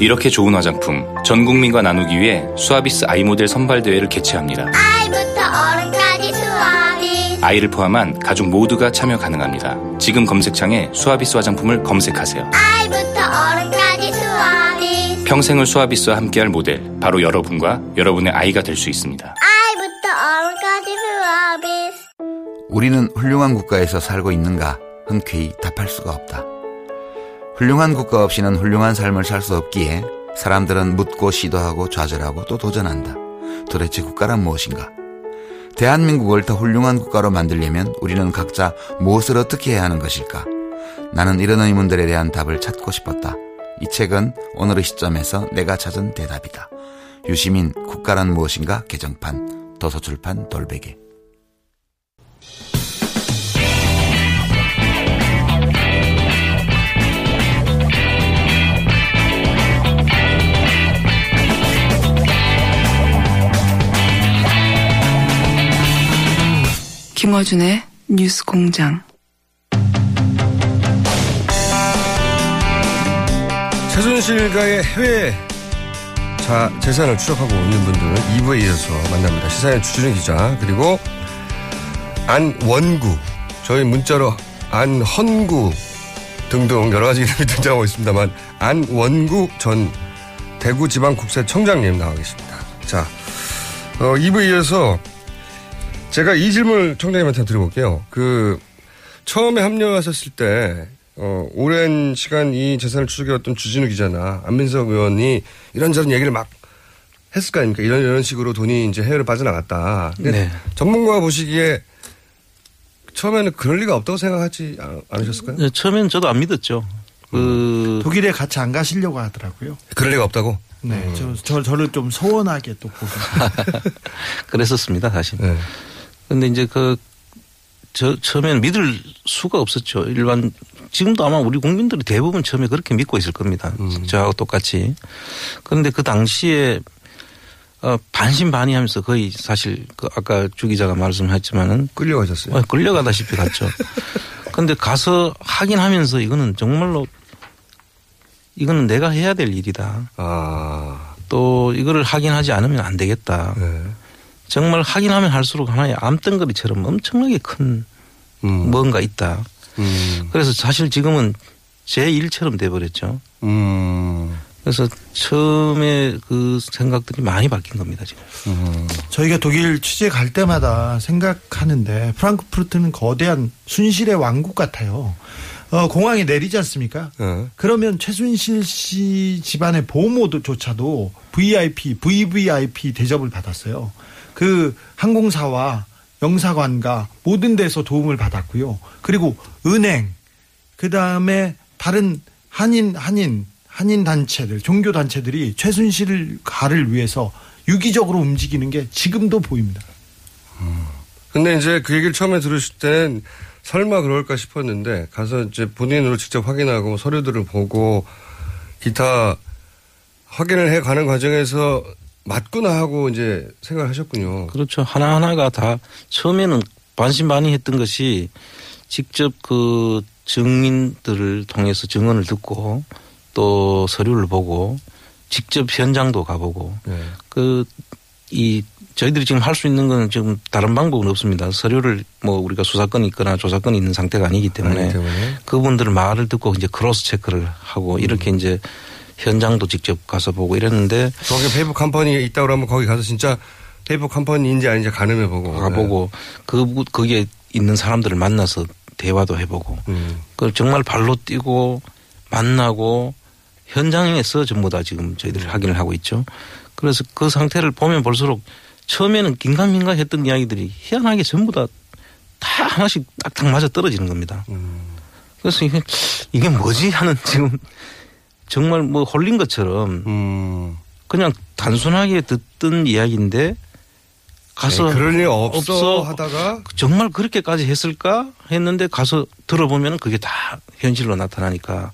이렇게 좋은 화장품 전 국민과 나누기 위해 수아비스 아이 모델 선발 대회를 개최합니다. 아이부터 어른까지 수아비. 아이를 포함한 가족 모두가 참여 가능합니다. 지금 검색창에 수아비스 화장품을 검색하세요. 아이부터 어른까지 수아비. 평생을 수아비스와 함께할 모델 바로 여러분과 여러분의 아이가 될 수 있습니다. 아이부터 어른까지 수아비. 우리는 훌륭한 국가에서 살고 있는가 흔쾌히 답할 수가 없다. 훌륭한 국가 없이는 훌륭한 삶을 살 수 없기에 사람들은 묻고 시도하고 좌절하고 또 도전한다. 도대체 국가란 무엇인가? 대한민국을 더 훌륭한 국가로 만들려면 우리는 각자 무엇을 어떻게 해야 하는 것일까? 나는 이런 의문들에 대한 답을 찾고 싶었다. 이 책은 오늘의 시점에서 내가 찾은 대답이다. 유시민 국가란 무엇인가 개정판 도서출판 돌베개 김어준의 뉴스 공장. 최순실과의 해외 자, 재산을 추적하고 있는 분들 2부에 이어서 만납니다. 시사의 주준희 기자 그리고 안원구 저희 문자로 안헌구 등등 여러 가지 이름이 등장하고 있습니다만 안원구 전 대구지방국세청장님 나와 계십니다. 자, 어, 2부에 이어서 제가 이 질문을 청장님한테 드려볼게요. 그 처음에 합류하셨을 때 어, 오랜 시간 이 재산을 추적해왔던 주진우 기자나 안민석 의원이 이런저런 얘기를 막 했을 거 아닙니까? 이런 이런 식으로 돈이 이제 해외로 빠져나갔다. 근데 네. 전문가가 보시기에 처음에는 그럴 리가 없다고 생각하지 않- 않으셨을까요? 네, 처음엔 저도 안 믿었죠. 그 독일에 같이 안 가시려고 하더라고요. 그럴 리가 없다고. 네, 저, 저 저 를 좀 소원하게 또 보고. 그랬었습니다, 사실. 네. 근데 이제 그, 저, 처음에는 믿을 수가 없었죠. 일반, 지금도 아마 우리 국민들이 대부분 처음에 그렇게 믿고 있을 겁니다. 저하고 똑같이. 그런데 그 당시에, 어, 반신반의 하면서 거의 사실 그 아까 주 기자가 말씀하셨지만은. 끌려가셨어요? 어, 끌려가다시피 갔죠. 근데 가서 확인하면서 이거는 정말로 이거는 내가 해야 될 일이다. 아. 또 이거를 확인하지 않으면 안 되겠다. 네. 정말 확인하면 할수록 하나의 암덩거리처럼 엄청나게 큰 음. 뭔가 있다. 음. 그래서 사실 지금은 제 일처럼 돼버렸죠. 음. 그래서 처음에 그 생각들이 많이 바뀐 겁니다 지금. 저희가 독일 취재 갈 때마다 생각하는데 프랑크푸르트는 거대한 순실의 왕국 같아요. 어, 공항에 내리지 않습니까? 네. 그러면 최순실 씨 집안의 보모조차도 VIP, VVIP 대접을 받았어요. 그 항공사와 영사관과 모든 데서 도움을 받았고요. 그리고 은행, 그 다음에 다른 한인, 한인, 한인 단체들, 종교 단체들이 최순실 가를 위해서 유기적으로 움직이는 게 지금도 보입니다. 근데 이제 그 얘기를 처음에 들으실 때는 설마 그럴까 싶었는데 가서 이제 본인으로 직접 확인하고 서류들을 보고 기타 확인을 해 가는 과정에서 맞구나 하고 이제 생각을 하셨군요. 그렇죠. 하나하나가 다 처음에는 반신반의했던 것이 직접 그 증인들을 통해서 증언을 듣고 또 서류를 보고 직접 현장도 가보고 네. 그이 저희들이 지금 할 수 있는 건 지금 다른 방법은 없습니다. 서류를 뭐 우리가 수사권이 있거나 조사권이 있는 상태가 아니기 때문에, 아니기 때문에. 그분들 말을 듣고 이제 cross check를 하고 이렇게 이제 현장도 직접 가서 보고 이랬는데 거기 페이퍼 컴퍼니 있다고 그러면 거기 가서 진짜 페이퍼 컴퍼니인지 아닌지 가늠해 보고. 가보고 그 거기에 있는 사람들을 만나서 대화도 해보고 음. 그 정말 발로 뛰고 만나고 현장에서 전부 다 지금 저희들이 확인을 하고 있죠. 그래서 그 상태를 보면 볼수록 처음에는 긴가민가 했던 이야기들이 희한하게 전부 다 다 하나씩 딱딱 맞아 떨어지는 겁니다. 음. 그래서 이게, 이게 뭐지 하는 지금 정말 뭐 홀린 것처럼 음. 그냥 단순하게 듣던 이야기인데 가서 네, 그럴 일 없어 하다가 정말 그렇게까지 했을까 했는데 가서 들어보면 그게 다 현실로 나타나니까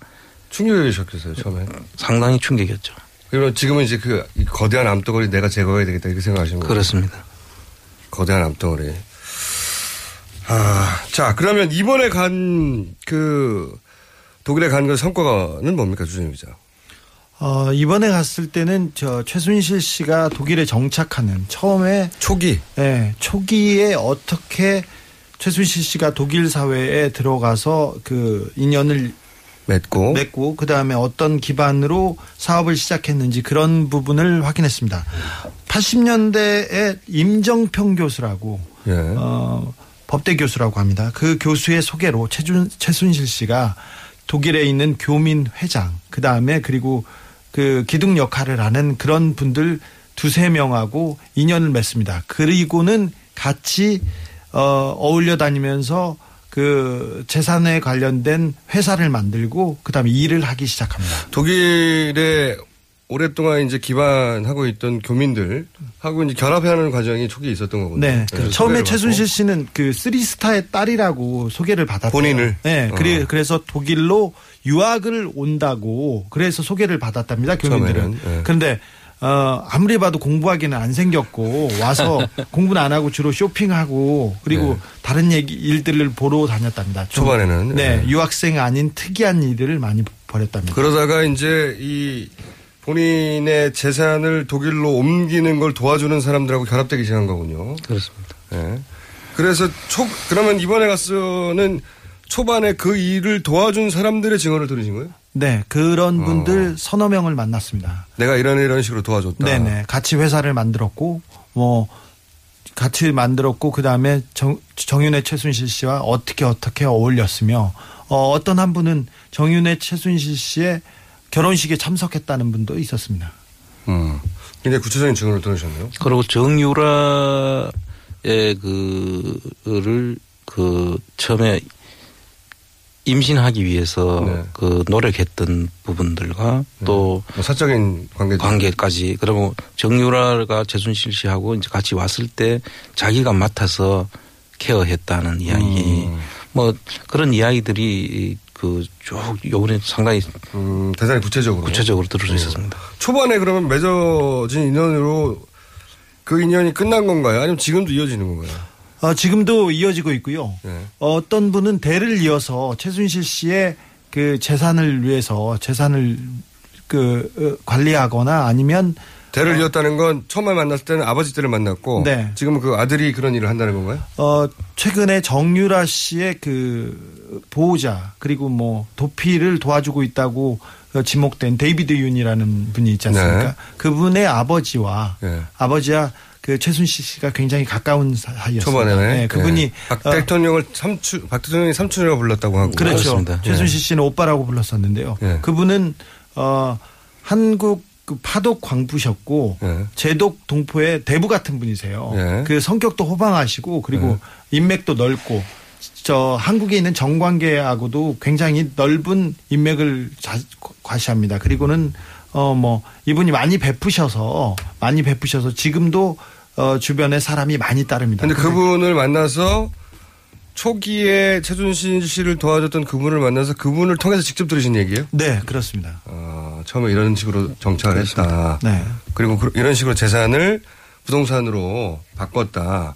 충격이셨겠어요 처음에. 상당히 충격이었죠. 그리고 지금은 이제 그이 거대한 암덩어리 내가 제거해야 되겠다 이렇게 생각하시는 거예요. 그렇습니다. 거대한 암덩어리. 아, 자 그러면 이번에 간 그 독일에 간그 성과는 뭡니까 주진우 기자? 어, 이번에 갔을 때는 저 최순실 씨가 독일에 정착하는 처음에 초기, 예, 초기에 어떻게 최순실 씨가 독일 사회에 들어가서 그 인연을 맺고 맺고 그 다음에 어떤 기반으로 사업을 시작했는지 그런 부분을 확인했습니다. 80년대에 임정평 교수라고 예. 어, 법대 교수라고 합니다. 그 교수의 소개로 최준, 최순실 씨가 독일에 있는 교민 회장, 그 다음에 그리고 그 기둥 역할을 하는 그런 분들 두세 명하고 인연을 맺습니다. 그리고는 같이 어, 어울려 다니면서 그 재산에 관련된 회사를 만들고 그다음에 일을 하기 시작합니다. 독일에 오랫동안 이제 기반하고 있던 교민들 하고 이제 결합하는 과정이 초기에 있었던 거군요. 네. 네, 처음에 소개를 최순실 씨는 그 쓰리스타의 딸이라고 소개를 받았어요. 본인을? 네. 어. 그래, 그래서 독일로 유학을 온다고 그래서 소개를 받았답니다. 교민들은. 네. 그런데 어, 아무리 봐도 공부하기는 안 생겼고 와서 공부는 안 하고 주로 쇼핑하고 그리고 다른 얘기 일들을 보러 다녔답니다. 좀, 네. 초반에는, 네, 네. 유학생 아닌 특이한 일을 많이 벌였답니다. 그러다가 이제 이 본인의 재산을 독일로 옮기는 걸 도와주는 사람들하고 결합되기 시작한 거군요. 그렇습니다. 예. 그래서 초 그러면 이번에 가서는 초반에 그 일을 도와준 사람들의 증언을 들으신 거예요? 네, 그런 어. 분들 서너 명을 만났습니다. 내가 이런 이런 식으로 도와줬다. 네 네. 같이 회사를 만들었고, 뭐, 같이 만들었고, 그 다음에 정, 정윤회 최순실 씨와 어떻게 어떻게 어울렸으며, 어, 어떤 한 분은 정윤회 최순실 씨의 결혼식에 참석했다는 분도 있었습니다. 음. 굉장히 구체적인 증언을 들으셨네요. 그리고 정유라의 그를 그 처음에 임신하기 위해서 네. 그 노력했던 부분들과 또뭐 사적인 관계 관계까지 그리고 정유라가 최순실 씨하고 이제 같이 왔을 때 자기가 맡아서 케어했다는 이야기 음. 뭐 그런 이야기들이 그 쭉 요번에 상당히 음, 대단히 구체적으로 구체적으로 들을 수 있었습니다. 초반에 그러면 맺어진 인연으로 그 인연이 끝난 건가요? 아니면 지금도 이어지는 건가요? 어, 지금도 이어지고 있고요. 네. 어떤 분은 대를 이어서 최순실 씨의 그 재산을 위해서 재산을 그 어, 관리하거나 아니면 대를 이었다는 건 처음에 만났을 때는 아버지 때를 만났고 네. 지금은 그 아들이 그런 일을 한다는 건가요? 어, 최근에 정유라 씨의 그 보호자 그리고 뭐 도피를 도와주고 있다고 어, 지목된 데이비드 윤이라는 분이 있지 않습니까? 네. 그분의 아버지와 네. 아버지와 그 최순실 씨가 굉장히 가까운 사이였습니다. 초반에는 네, 그분이 네. 박 어, 대통령을 삼촌 박 대통령이 삼촌이라고 불렀다고 하고 그렇죠. 그렇습니다. 최순실 씨는 오빠라고 불렀었는데요. 네. 그분은 어 한국 그 파독 광부셨고 네. 제독 동포의 대부 같은 분이세요. 네. 그 성격도 호방하시고 그리고 인맥도 넓고 저 한국에 있는 정관계하고도 굉장히 넓은 인맥을 자, 과시합니다. 그리고는 어 뭐 이분이 많이 베푸셔서 많이 베푸셔서 지금도 어 주변에 사람이 많이 따릅니다. 근데 그분을 만나서 초기에 최순실 씨를 도와줬던 그분을 만나서 그분을 통해서 직접 들으신 얘기예요? 네 그렇습니다. 아, 처음에 이런 식으로 정착을 했다. 네. 그리고 그- 이런 식으로 재산을 부동산으로 바꿨다.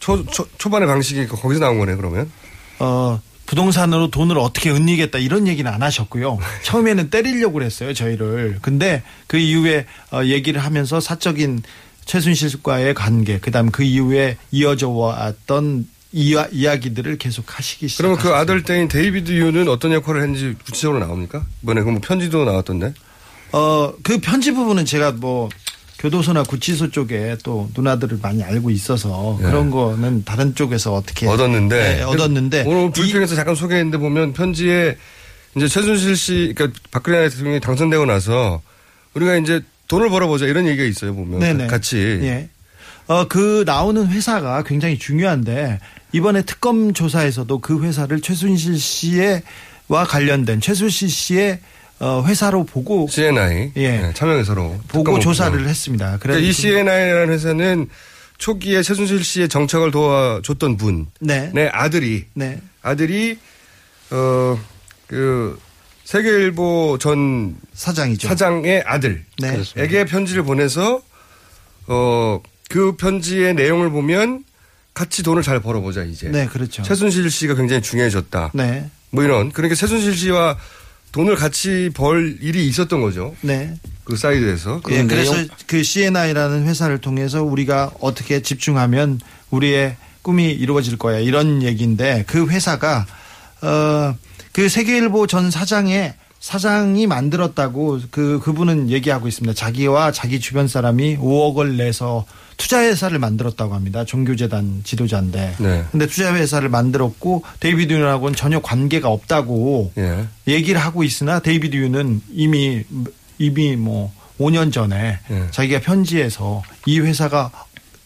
초, 초, 초반의 방식이 거기서 나온 거네, 그러면? 어, 부동산으로 돈을 어떻게 은닉겠다 이런 얘기는 안 하셨고요. 처음에는 때리려고 그랬어요, 저희를. 근데 그 이후에 어, 얘기를 하면서 사적인 최순실과의 관계, 그다음 그 이후에 이어져 왔던 이야, 이야기들을 계속 하시기 시작. 그러면 그 아들 때인 데이비드 유는 어떤 역할을 했는지 구체적으로 나옵니까? 이번에 그뭐 편지도 나왔던데. 어, 그 편지 부분은 제가 뭐 교도소나 구치소 쪽에 또 누나들을 많이 알고 있어서 네. 그런 거는 다른 쪽에서 어떻게 얻었는데. 네, 얻었는데 오늘 불평에서 잠깐 소개했는데 보면 편지에 이제 최순실 씨, 그러니까 박근혜 대통령이 당선되고 나서 우리가 이제 돈을 벌어보자 이런 얘기가 있어요 보면 네네. 같이. 예. 어, 그 나오는 회사가 굉장히 중요한데 이번에 특검 조사에서도 그 회사를 최순실 씨와 관련된 최순실 씨의 어, 회사로 보고 CNI 예. 네, 참여회사로 보고 조사를 오픈을. 했습니다. 그러니까 이 CNI라는 회사는 초기에 최순실 씨의 정착을 도와줬던 분의 네. 아들이 네. 아들이 어 그 세계일보 전 사장이죠. 사장의 아들에게 네. 편지를 보내서 어 그 편지의 내용을 보면 같이 돈을 잘 벌어보자 이제. 네, 그렇죠. 최순실 씨가 굉장히 중요해졌다. 네. 뭐 이런 그러니까 최순실 씨와 돈을 같이 벌 일이 있었던 거죠. 네. 그 사이드에서. 예, 그 그래서 그 CNI라는 회사를 통해서 우리가 어떻게 집중하면 우리의 꿈이 이루어질 거야 이런 얘기인데 그 회사가 어그 세계일보 전 사장의 사장이 만들었다고 그 그분은 얘기하고 있습니다. 자기와 자기 주변 사람이 5억을 내서 투자회사를 만들었다고 합니다. 종교재단 지도자인데. 네. 근데 투자회사를 만들었고 데이비드 윤하고는 전혀 관계가 없다고 예. 얘기를 하고 있으나 데이비드 윤은 이미 이미 뭐 5년 전에 예. 자기가 편지에서 이 회사가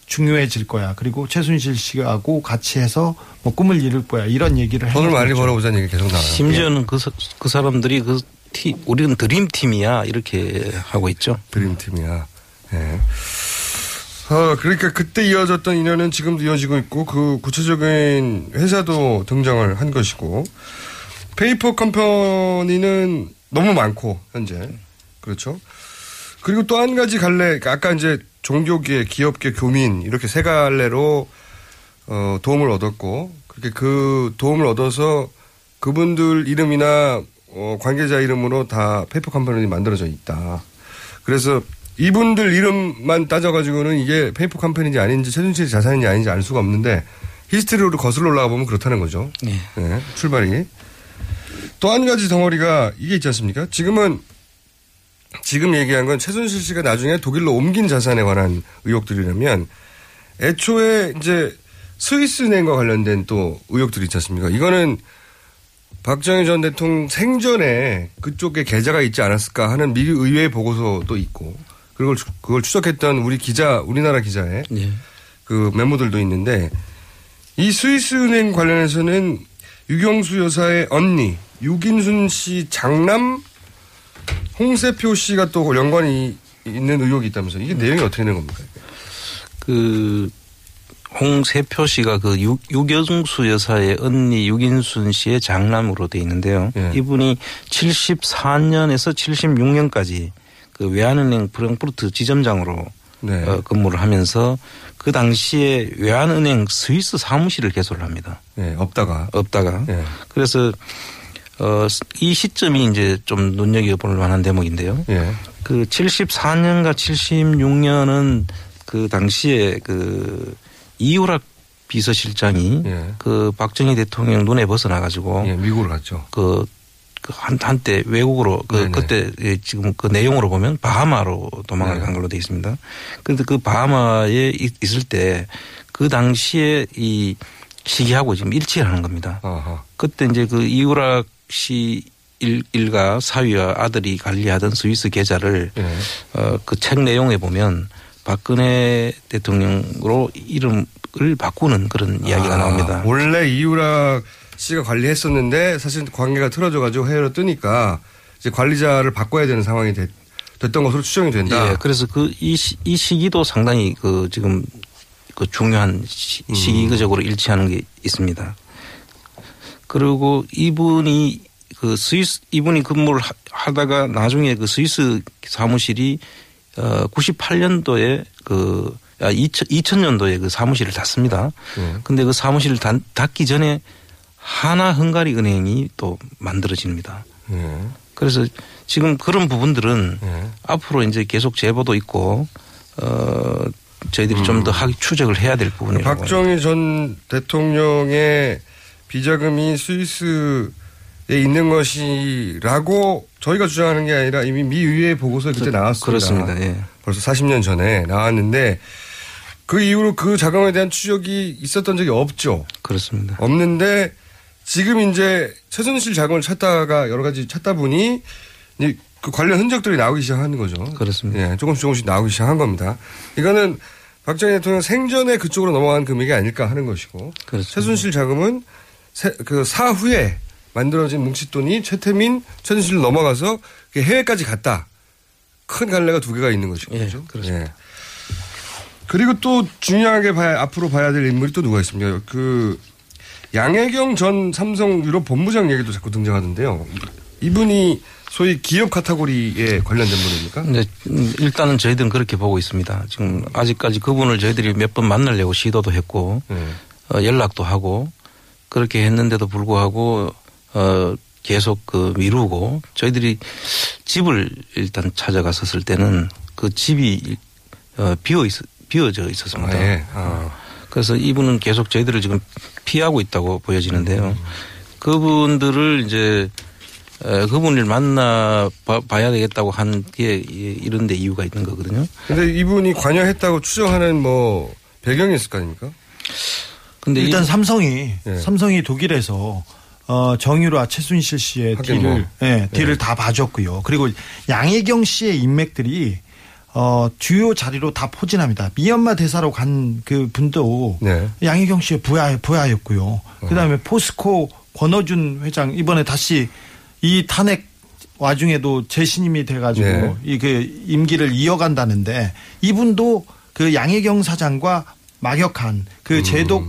중요해질 거야. 그리고 최순실 씨하고 같이 해서 뭐 꿈을 이룰 거야. 이런 얘기를 돈을 많이. 벌어보자는 얘기 계속 나와요. 심지어는 그, 사- 그 사람들이 그 티, 우리는 드림팀이야 이렇게 하고 있죠. 드림팀이야. 예. 어, 그러니까 그때 이어졌던 인연은 지금도 이어지고 있고 그 구체적인 회사도 등장을 한 것이고 페이퍼 컴퍼니는 너무 많고 현재 그렇죠. 그리고 또 한 가지 갈래 그러니까 아까 이제 종교계, 기업계, 교민 이렇게 세 갈래로 어, 도움을 얻었고 그렇게 그 도움을 얻어서 그분들 이름이나 어, 관계자 이름으로 다 페이퍼 컴퍼니 만들어져 있다. 그래서 이분들 이름만 따져가지고는 이게 페이퍼 컴퍼니인지 아닌지 최순실 자산인지 아닌지 알 수가 없는데 history로 거슬러 올라가 보면 그렇다는 거죠. 예. 네, 출발이. 또 한 가지 덩어리가 이게 있지 않습니까? 지금은 지금 얘기한 건 최순실 씨가 나중에 독일로 옮긴 자산에 관한 의혹들이라면 애초에 이제 스위스 은행과 관련된 또 의혹들이 있지 않습니까? 이거는 박정희 전 대통령 생전에 그쪽에 계좌가 있지 않았을까 하는 미 의회 보고서도 있고 그걸 추- 그걸 추적했던 우리 기자 우리나라 기자의 예. 그 메모들도 있는데 이 스위스 은행 관련해서는 유경수 여사의 언니 유긴순 씨 장남 홍세표 씨가 또 연관이 있는 의혹이 있다면서 이게 내용이 어떻게 되는 겁니까? 그 홍세표 씨가 그 유, 유경수 여사의 언니 유긴순 씨의 장남으로 돼 있는데요. 예. 이분이 74년에서 76년까지 그 외환은행 프랑크푸르트 지점장으로 네. 어, 근무를 하면서 그 당시에 외환은행 스위스 사무실을 개소를 합니다. 네, 없다가 없다가 예. 그래서 어, 이 시점이 이제 좀 눈여겨볼 만한 대목인데요. 예. 그 74년과 76년은 그 당시에 그 이우락 비서실장이 예. 그 박정희 대통령 눈에 벗어나 가지고 예, 미국으로 갔죠. 그, 그 한, 한때 외국으로 그 네네. 그때 예, 지금 그 내용으로 보면 바하마로 도망을 네. 간 걸로 돼 있습니다. 그런데 그 바하마에 있- 있을 때 그 당시에 이 시기하고 지금 일치를 하는 겁니다. 아하. 그때 이제 그 이우락 씨 일, 일가 사위와 아들이 관리하던 스위스 계좌를 예. 어, 그 책 내용에 보면 박근혜 대통령으로 이름을 바꾸는 그런 이야기가 아, 나옵니다. 원래 이유락 씨가 관리했었는데 사실 관계가 틀어져가지고 해외로 뜨니까 이제 관리자를 바꿔야 되는 상황이 됐, 던 것으로 추정이 된다. 예, 그래서 그 이 이 시기도 상당히 그 지금 그 중요한 시, 음. 시기적으로 일치하는 게 있습니다. 그리고 이분이 그 스위스 이분이 근무를 하- 하다가 나중에 그 스위스 사무실이 어 98년도에 그 아, 2000, 2000년도에 그 사무실을 닫습니다. 예. 근데 그 사무실을 닫, 닫기 전에 하나 헝가리 은행이 또 만들어집니다. 예. 그래서 지금 그런 부분들은 예. 앞으로 이제 계속 제보도 있고 어 저희들이 좀더 추적을 해야 될 부분이라고 음. 박정희 전 대통령의 비자금이 스위스에 있는 것이라고 저희가 주장하는 게 아니라 이미 미 의회 보고서에 그때 나왔습니다. 그렇습니다. 예. 벌써 40년 전에 나왔는데 그 이후로 그 자금에 대한 추적이 있었던 적이 없죠. 그렇습니다. 없는데 지금 이제 최순실 자금을 찾다가 여러 가지 찾다 보니 이제 그 관련 흔적들이 나오기 시작하는 거죠. 그렇습니다. 예, 조금씩 조금씩 나오기 시작한 겁니다. 이거는 박정희 대통령 생전에 그쪽으로 넘어간 금액이 아닐까 하는 것이고 그렇습니다. 최순실 자금은 세- 그 사후에 만들어진 뭉칫돈이 최태민, 최순실로 넘어가서 그게 해외까지 갔다. 큰 갈래가 두 개가 있는 것이죠. 예? 그렇습니다. 예. 그리고 또 중요하게 봐야, 앞으로 봐야 될 인물이 또 누가 있습니까? 그 양혜경 전 삼성 유럽 본부장 얘기도 자꾸 등장하던데요. 이분이 소위 기업 카테고리에 관련된 분입니까? 음, 일단은 저희들은 그렇게 보고 있습니다. 지금 아직까지 그분을 저희들이 몇 번 만나려고 시도도 했고 네. 어, 연락도 하고 그렇게 했는데도 불구하고 어 계속 그 미루고 저희들이 집을 일단 찾아갔었을 때는 그 집이 어 비어 있 비어져 있었습니다. 아, 예. 아. 그래서 이분은 계속 저희들을 지금 피하고 있다고 보여지는데요. 그분들을 이제 에, 그분을 만나 봐- 봐야 되겠다고 한 게 이런 데 이유가 있는 거거든요. 근데 이분이 관여했다고 추정하는 뭐 배경이 있을 거 아닙니까? 근데 일단 이- 삼성이 예. 삼성이 독일에서 어, 정유라 최순실 씨의 딜을 뭐. 예, 딜을 다 봐줬고요. 그리고 양혜경 씨의 인맥들이 어, 주요 자리로 다 포진합니다. 미얀마 대사로 간 그 분도 네. 양혜경 씨의 부하, 부하였고요. 그 다음에 포스코 권어준 회장 이번에 다시 이 탄핵 와중에도 재신임이 돼가지고 네. 이그 임기를 이어간다는데 이분도 그 양혜경 사장과 막역한 그 제독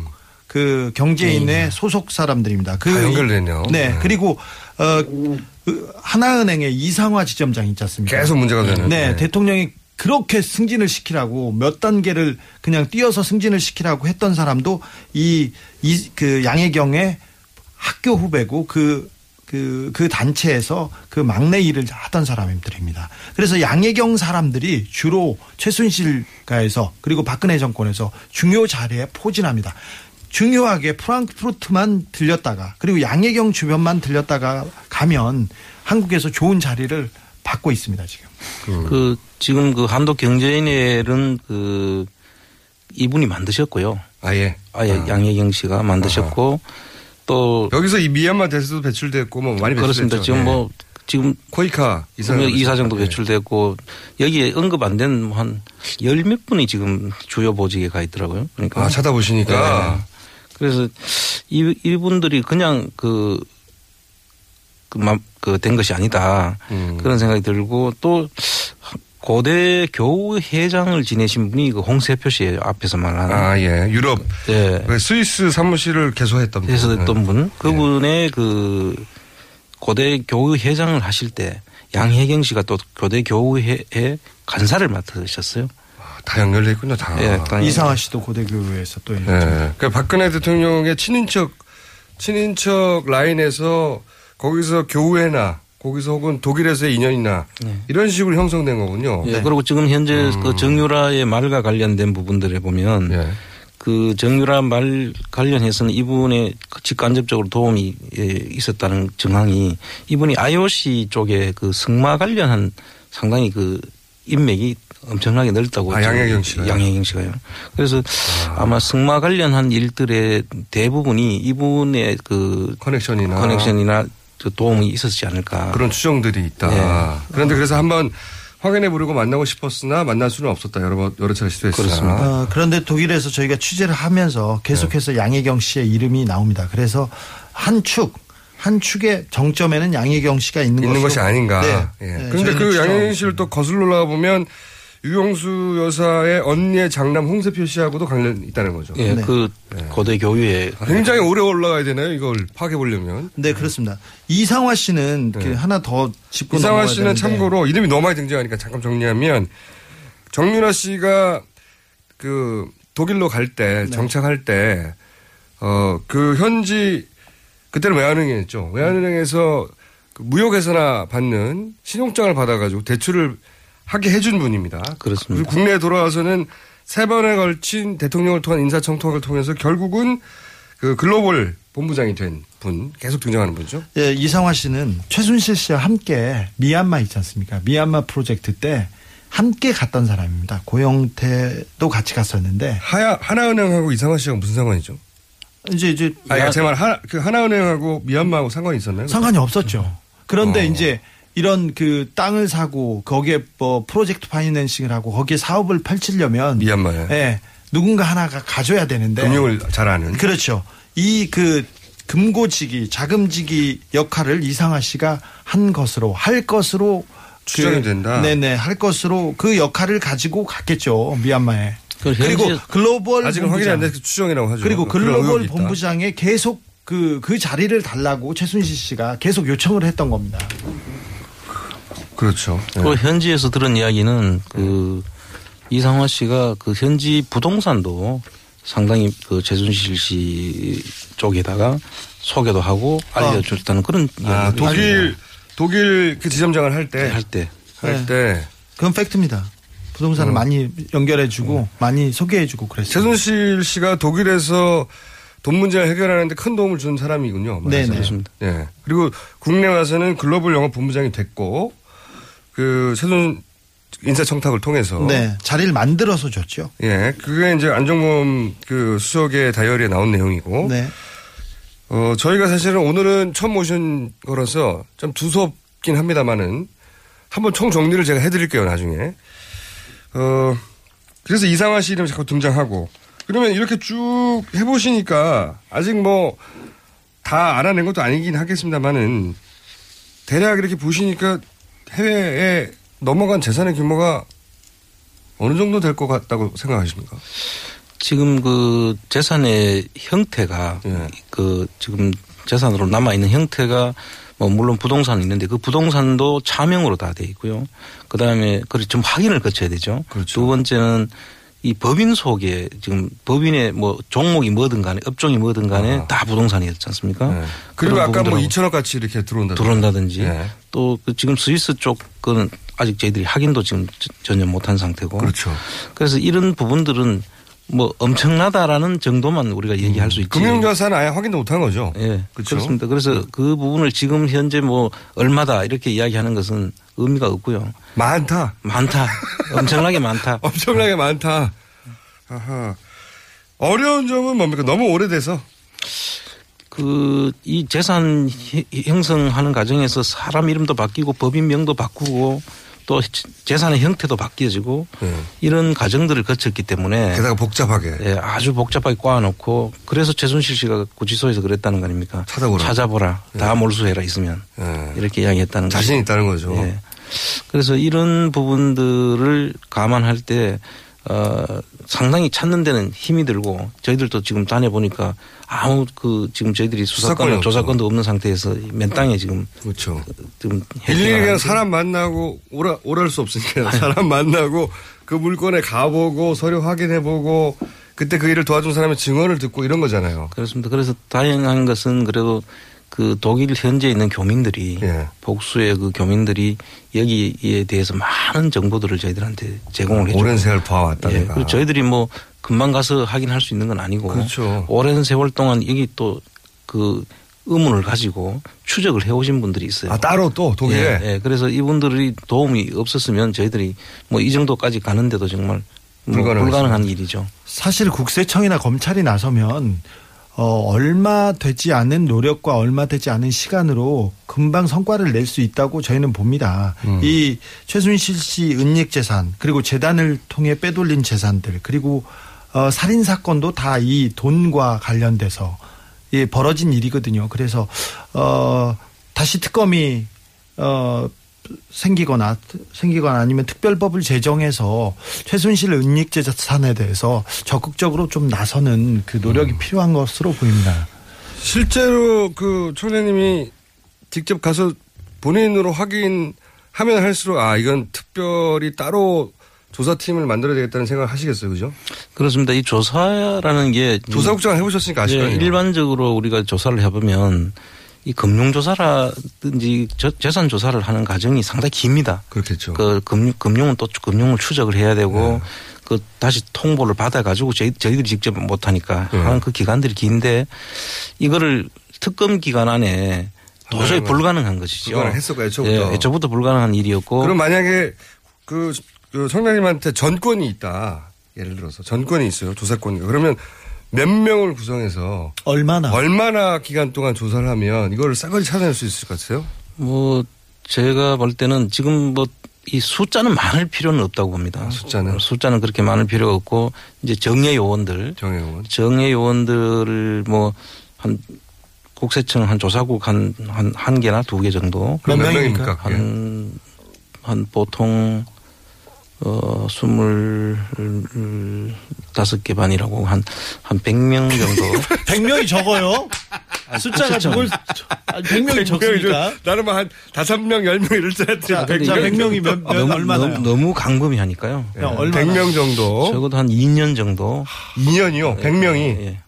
그 경제인의 소속 사람들입니다. 그 음. 다 연결되네요. 네. 네. 그리고 어그 하나은행의 이상화 지점장 있지 않습니까? 계속 문제가 되는. 네, 대통령이 그렇게 승진을 시키라고 몇 단계를 그냥 뛰어서 승진을 시키라고 했던 사람도 이, 이, 그 양혜경의 학교 후배고 그, 그, 그 단체에서 그 막내 일을 하던 사람들입니다. 그래서 양혜경 사람들이 주로 최순실가에서 그리고 박근혜 정권에서 중요 자리에 포진합니다. 중요하게 프랑크푸르트만 들렸다가 그리고 양혜경 주변만 들렸다가 가면 한국에서 좋은 자리를 받고 있습니다 지금. 그 지금 그 한도 경제인회는 그 이분이 만드셨고요. 아예. 아예 아. 양혜경 씨가 만드셨고 또 여기서 이 미얀마 대사도 배출됐고 뭐 많이 배출됐죠. 그렇습니다. 지금 네. 뭐 지금 코이카 이사 이사장도 네. 배출됐고 여기에 언급 안 된 한 열 몇 분이 지금 주요 보직에 가 있더라고요. 그러니까 아 찾아보시니까 네. 그래서 이, 이분들이 그냥 그, 그, 맘- 그, 된 것이 아니다. 음. 그런 생각이 들고 또 고대 교회장을 지내신 분이 그 홍세표 씨예요. 앞에서 말하는. 아 예. 유럽 네. 그 스위스 사무실을 개소했던 분. 네. 분. 그분의 그 고대 교회장을 하실 때 양혜경 씨가 또 고대 교회에 간사를 맡으셨어요. 다 연결돼 있군요. 다. 예, 딱 이상화 씨도 고대교회에서 또 네. 그러니까 박근혜 대통령의 친인척 친인척 라인에서 거기서 교회나 거기서 혹은 독일에서의 인연이나 이런 식으로 형성된 거군요. 예, 그리고 지금 현재 음. 그 정유라의 말과 관련된 부분들에 보면 예. 그 정유라 말 관련해서는 이분의 직간접적으로 도움이 예, 있었다는 정황이 이분이 IOC 쪽에 그 승마 관련한 상당히 그 인맥이 엄청나게 넓다고 아, 양혜경 씨가요? 양혜경 씨가요. 그래서 아. 마 승마 관련한 일들의 대부분이 이분의 그 커넥션이나 커넥션이나 그 도움이 있었지 않을까. 그런 추정들이 있다. 예. 그런데 그래서 한번 확인해 보려고 만나고 싶었으나 만날 수는 없었다. 여러 번 여러 차례 시도했으나. 그렇습니다. 어, 그런데 독일에서 저희가 취재를 하면서 계속해서 양혜경 씨의 이름이 나옵니다. 그래서 한 축, 한 축의 정점에는 양혜경 씨가 있는, 있는 것이 아닌가. 네. 예. 네, 그런데 그 양혜경 씨를 또 거슬러 올라가 보면 유영수 여사의 언니의 장남 홍세표 씨하고도 관련 있다는 거죠. 예, 네. 그 고대 교유에 굉장히 오래 올라가야 되나요? 이걸 파악해 보려면. 네, 그렇습니다. 이상화 씨는 그 하나 더 짚고 네. 이상화 넘어가야 씨는 되는데 참고로 이름이 너무 많이 등장하니까 잠깐 정리하면 정윤아 씨가 그 독일로 갈때 네. 정착할 때 어 그 현지 그때는 외환은행이었죠. 외환은행에서 그 무역회사나 받는 신용장을 받아가지고 대출을 하게 해준 분입니다. 그렇습니다. 국내에 돌아와서는 세 번에 걸친 대통령을 통한 인사청탁을 통해서 결국은 그 글로벌 본부장이 된 분, 계속 등장하는 분이죠. 예, 이상화 씨는 최순실 씨와 함께 미얀마 있지 않습니까? 미얀마 프로젝트 때 함께 갔던 사람입니다. 고영태도 같이 갔었는데 하야, 하나은행하고 이상화 씨가 무슨 상관이죠? 이제 이제 아니, 제말 하나, 그 하나은행하고 미얀마하고 상관이 있었나요? 상관이 없었죠. 그런데 어. 이제 이런 그 땅을 사고 거기에 뭐 프로젝트 파이낸싱을 하고 거기에 사업을 펼치려면 미얀마에. 예, 누군가 하나가 가져야 되는데 금융을 잘 아는. 그렇죠. 이 그 금고지기, 자금지기 역할을 이상하 씨가 한 것으로 할 것으로 추정이 그, 된다. 네네 할 것으로 그 역할을 가지고 갔겠죠 미얀마에. 그 그리고 글로벌 아직은 확인이 안 돼서 추정이라고 하죠. 그리고 글로벌. 본부장에 계속 그, 그 자리를 달라고 최순실 씨가 계속 요청을 했던 겁니다. 그렇죠. 네. 그 현지에서 들은 이야기는 그 이상화 씨가 그 현지 부동산도 상당히 그 최순실 씨 쪽에다가 소개도 하고 알려줬다는 그런 아, 이야기가 독일, 독일 그 지점장을 할 때. 할 때. 할 네. 때. 그건 팩트입니다. 부동산을 어. 많이 연결해주고 많이 소개해주고 그랬어요. 최순실 씨가 독일에서 돈 문제를 해결하는데 큰 도움을 준 사람이군요. 네네. 그렇습니다. 네. 그리고 국내 와서는 글로벌 영업 본부장이 됐고 그 최순 인사청탁을 통해서 네, 자리를 만들어서 줬죠. 예, 그게 이제 안정범 그 수석의 다이어리에 나온 내용이고 네. 어, 저희가 사실은 오늘은 처음 모신 거라서 좀 두섭긴 합니다만은 한번 총 정리를 제가 해드릴게요, 나중에. 어, 그래서 이상화 씨 이름이 자꾸 등장하고 그러면 이렇게 쭉 해보시니까 아직 뭐 다 알아낸 것도 아니긴 하겠습니다만은 대략 이렇게 보시니까 해외에 넘어간 재산의 규모가 어느 정도 될 것 같다고 생각하십니까? 지금 그 재산의 형태가 예. 그 지금 재산으로 남아 있는 형태가 뭐 물론 부동산이 있는데 그 부동산도 차명으로 다 돼 있고요. 그 다음에 그걸 좀 확인을 거쳐야 되죠. 그렇죠. 두 번째는 이 법인 속에 지금 법인의 뭐 종목이 뭐든 간에 업종이 뭐든 간에 아. 다 부동산이었지 않습니까? 네. 그리고 아까 뭐 부분들하고 2천억 같이 이렇게 들어온다. 들어온다든지 예. 또그 지금 스위스 쪽은 아직 저희들이 확인도 지금 저- 전혀 못한 상태고 그렇죠. 그래서 이런 부분들은 뭐 엄청나다라는 정도만 우리가 얘기할 수 있지. 금융자산 아예 확인도 못한 거죠. 예, 그렇죠. 그렇습니다. 그래서 그 부분을 지금 현재 뭐 얼마다 이렇게 이야기하는 것은 의미가 없고요. 많다. 많다. 엄청나게 많다. 엄청나게 많다. 아하. 어려운 점은 뭡니까? 너무 오래돼서. 그 이 재산 히- 형성하는 과정에서 사람 이름도 바뀌고 법인 명도 바꾸고 또 재산의 형태도 바뀌어지고 네. 이런 과정들을 거쳤기 때문에 게다가 복잡하게. 예, 아주 복잡하게 꼬아놓고 그래서 최순실 씨가 구치소에서 그랬다는 거 아닙니까? 찾아보라. 찾아보라. 다 몰수해라 있으면 예. 이렇게 이야기했다는 거죠. 자신 있다는 거죠. 예. 그래서 이런 부분들을 감안할 때 어, 상당히 찾는 데는 힘이 들고 저희들도 지금 다녀보니까 아무 그 지금 저희들이 수사권. 조사권도 없는 상태에서 맨 땅에 지금 그렇죠. 지금 일일이 그냥 사람 만나고 오라, 오랄 수 없으니까 사람 만나고 그 물건에 가보고 서류 확인해보고 그때 그 일을 도와준 사람의 증언을 듣고 이런 거잖아요. 그렇습니다. 그래서 다행한 것은 그래도 그 독일 현지에 있는 교민들이 예. 복수의 그 교민들이 여기에 대해서 많은 정보들을 저희들한테 제공을 해주고 오랜 세월 봐왔다 예. 그리고 저희들이 뭐 금방 가서 확인할 수 있는 건 아니고 그렇죠. 오랜 세월 동안 여기 또 그 의문을 가지고 추적을 해오신 분들이 있어요. 아 따로 또 독일에. 예, 예. 그래서 이분들이 도움이 없었으면 저희들이 뭐 이 정도까지 가는데도 정말 뭐. 불가능한 일이죠. 사실 국세청이나 검찰이 나서면 어, 얼마 되지 않은 노력과 얼마 되지 않은 시간으로 금방 성과를 낼 수 있다고 저희는 봅니다. 음. 이 최순실 씨 은닉 재산 그리고 재단을 통해 빼돌린 재산들 그리고 어, 살인 사건도 다 이 돈과 관련돼서 예, 벌어진 일이거든요. 그래서 어, 다시 특검이 어, 생기거나 생기거나 아니면 특별법을 제정해서 최순실 은닉 재산에 대해서 적극적으로 좀 나서는 그 노력이 필요한 것으로 보입니다. 실제로 그 총장님이 직접 가서 본인으로 확인하면 할수록 아 이건 특별히 따로 조사팀을 만들어야 되겠다는 생각을 하시겠어요, 그죠? 그렇습니다. 이 조사라는 게 조사국장 해보셨으니까 아실 예, 거예요. 일반적으로 우리가 조사를 해보면 이 금융조사라든지 저- 재산 조사를 하는 과정이 상당히 깁니다. 그렇겠죠. 그 금융, 금융은 또 금융을 추적을 해야 되고 네. 그 다시 통보를 받아가지고 저희, 저희들이 직접 못하니까 네. 하는 그 기간들이 긴데 이거를 특검 기간 안에 도저히 네. 불가능한 것이죠. 불가능했었고, 애초부터. 예, 애초부터 불가능한 일이었고. 그럼 만약에 그, 그 청장님한테 전권이 있다. 예를 들어서 전권이 있어요. 조사권. 그러면 몇 명을 구성해서 얼마나 얼마나 기간 동안 조사를 하면 이거를 싸그리 찾아낼 수 있을 것 같아요? 뭐 제가 볼 때는 지금 뭐 이 숫자는 많을 필요는 없다고 봅니다. 숫자는? 숫자는 그렇게 많을 필요가 없고 이제 정예 요원들 정예 요원. 정예 요원들을 뭐 한 국세청 한 조사국 한 한 한 개나 두 개 정도 몇 명입니까, 그게? 한, 한 보통 어 스물 다섯 개 반이라고 한한백명 정도 100명이 적어요? 숫자가 국세청. 적을 100명이 적습니까? 나는 뭐한 다섯 명, 열명 이럴 줄 알았지. 자, 자, 100명이 몇, 몇 너무, 얼마나요? 너무, 너무 강범위하니까요. 예, 얼마나? 100명 정도. 적어도 한 2년 정도. 2년이요? 100명이. 예.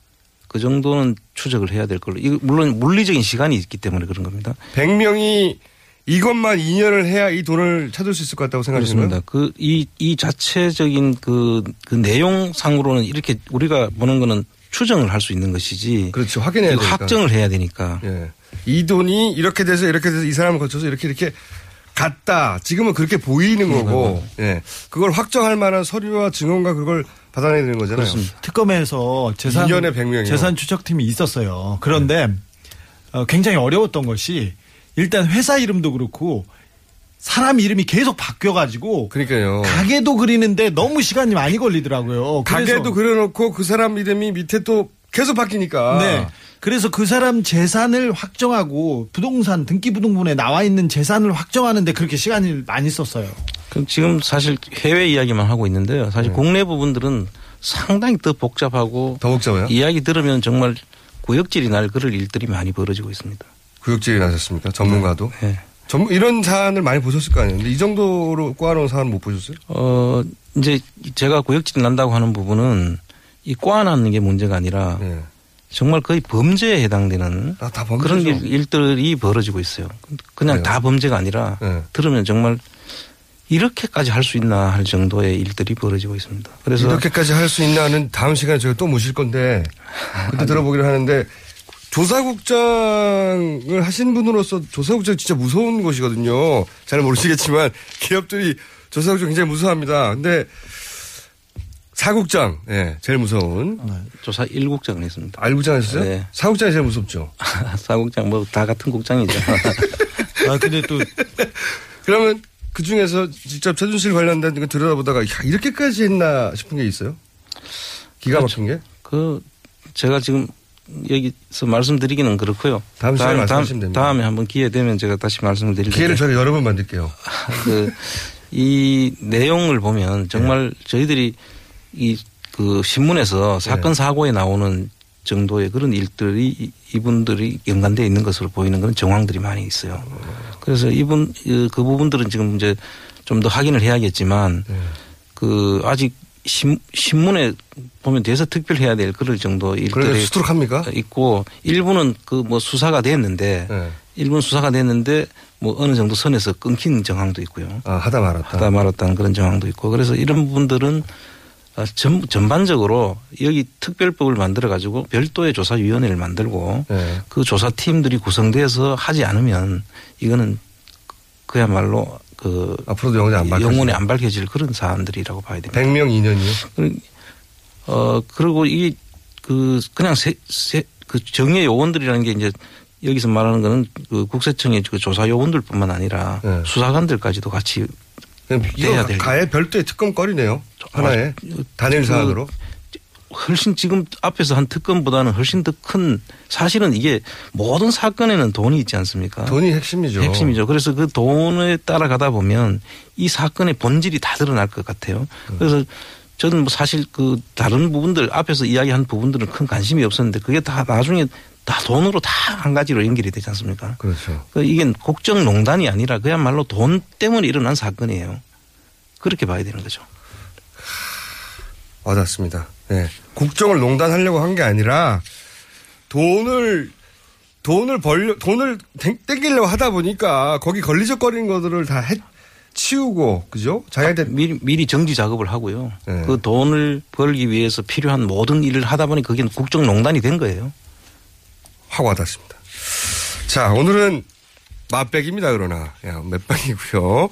그 정도는 추적을 해야 될 걸로. 물론 물리적인 시간이 있기 때문에 그런 겁니다. 100명이 이것만 2년을 해야 이 돈을 찾을 수 있을 것 같다고 생각하시는 그렇습니다. 그, 이, 이 자체적인 그, 그 내용상으로는 이렇게 우리가 보는 거는 추정을 할 수 있는 것이지. 그렇죠. 확인해야 되니까. 확정을 해야 되니까. 예. 이 돈이 이렇게 돼서 이렇게 돼서 이 사람을 거쳐서 이렇게 이렇게 갔다. 지금은 그렇게 보이는 거고. 예. 그걸 확정할 만한 서류와 증언과 그걸 받아내야 되는 거잖아요. 그렇습니다. 특검에서 재산 2년에 100명이요. 재산 추적팀이 있었어요. 그런데 어, 굉장히 어려웠던 것이 일단 회사 이름도 그렇고 사람 이름이 계속 바뀌어가지고 그러니까요. 가게도 그리는데 너무 시간이 많이 걸리더라고요. 가게도 그려놓고 그 사람 이름이 밑에 또 계속 바뀌니까. 네. 그래서 그 사람 재산을 확정하고 부동산 등기부등본에 나와 있는 재산을 확정하는데 그렇게 시간을 많이 썼어요. 그럼 지금 사실 해외 이야기만 하고 있는데요. 사실 네. 국내 부분들은 상당히 더 복잡하고 더 복잡해요? 이야기 들으면 정말 구역질이 날 그럴 일들이 많이 벌어지고 있습니다. 구역질이 나셨습니까? 전문가도? 네. 전 이런 사안을 많이 보셨을 거 아니에요. 근데 이 정도로 꼬아놓은 사안 못 보셨어요? 어, 이제 제가 구역질이 난다고 하는 부분은 이 꽈나는 게 문제가 아니라 네. 정말 거의 범죄에 해당되는 아, 다 그런 일들이 벌어지고 있어요. 그냥 그래요? 다 범죄가 아니라 네. 들으면 정말 이렇게까지 할 수 있나 할 정도의 일들이 벌어지고 있습니다. 그래서 이렇게까지 할 수 있나는 다음 시간에 저희가 또 모실 건데 그때 들어보기로 하는데 조사국장을 하신 분으로서 조사국장 진짜 무서운 곳이거든요. 잘 모르시겠지만 기업들이 조사국장 굉장히 무서워합니다. 근데 사국장, 예, 제일 무서운. 조사 1국장을 했습니다. 알국장 하셨어요? 네. 사국장이 제일 무섭죠. 사국장 뭐 다 같은 국장이죠. 아 근데 또 그러면 그 중에서 직접 최준실 관련된 거 들여다보다가 야, 이렇게까지 했나 싶은 게 있어요? 기가 막힌 게? 그 제가 지금 여기서 말씀드리기는 그렇고요. 다음 시간에 말씀하시면 됩니다. 다음에 한번 기회 되면 제가 다시 말씀을 드릴 기회를 저희가 여러 번 만들게요. 그, 이 내용을 보면 정말 네. 저희들이 이 그 신문에서 네. 사건 사고에 나오는 정도의 그런 일들이 이- 이분들이 연관되어 있는 것으로 보이는 그런 정황들이 많이 있어요. 그래서 이분 그- 그 부분들은 지금 이제 좀 더 확인을 해야겠지만 네. 그 아직 신, 신문에 보면 대서 특별해야 될 그럴 정도 일들이 수두룩합니까? 있고 일부는 그 뭐 수사가 됐는데 네. 일부는 수사가 됐는데 뭐 어느 정도 선에서 끊긴 정황도 있고요. 아, 하다 말았다. 하다 말았다는 그런 정황도 있고 그래서 이런 부분들은 아, 전, 전반적으로 여기 특별법을 만들어 가지고 별도의 조사위원회를 만들고 네. 그 조사팀들이 구성돼서 하지 않으면 이거는 그야말로 그 앞으로도 영원히 안 밝혀질 영원히 안 밝혀질 그런 사안들이라고 봐야 됩니다. 100명 2년이요? 어 그리고 이게 그 그냥 세, 세, 그 정예 요원들이라는 게 이제 여기서 말하는 거는 그 국세청의 그 조사 요원들뿐만 아니라 네. 수사관들까지도 같이 돼야 될 가해 별도의 특검거리네요. 하나의 아, 단일 그 사안으로. 훨씬 지금 앞에서 한 특검보다는 훨씬 더 큰 사실은 이게 모든 사건에는 돈이 있지 않습니까? 돈이 핵심이죠. 핵심이죠. 그래서 그 돈에 따라가다 보면 이 사건의 본질이 다 드러날 것 같아요. 음. 그래서 저는 뭐 사실 그 다른 부분들 앞에서 이야기한 부분들은 큰 관심이 없었는데 그게 다 나중에 다 돈으로 다 한 가지로 연결이 되지 않습니까? 그렇죠. 그 이게 국정농단이 아니라 그야말로 돈 때문에 일어난 사건이에요. 그렇게 봐야 되는 거죠. 와닿습니다. 예. 국정을 농단하려고 한 게 아니라 돈을 돈을 벌려 돈을 땡- 땡기려고 하다 보니까 거기 걸리적거리는 것들을 다 해, 치우고 그죠? 자기한테 미리, 미리 정지 작업을 하고요. 네. 그 돈을 벌기 위해서 필요한 모든 일을 하다 보니 그게 국정농단이 된 거예요. 확 와닿습니다. 자, 오늘은 맛백입니다, 그러나. 야, 맷빵이고요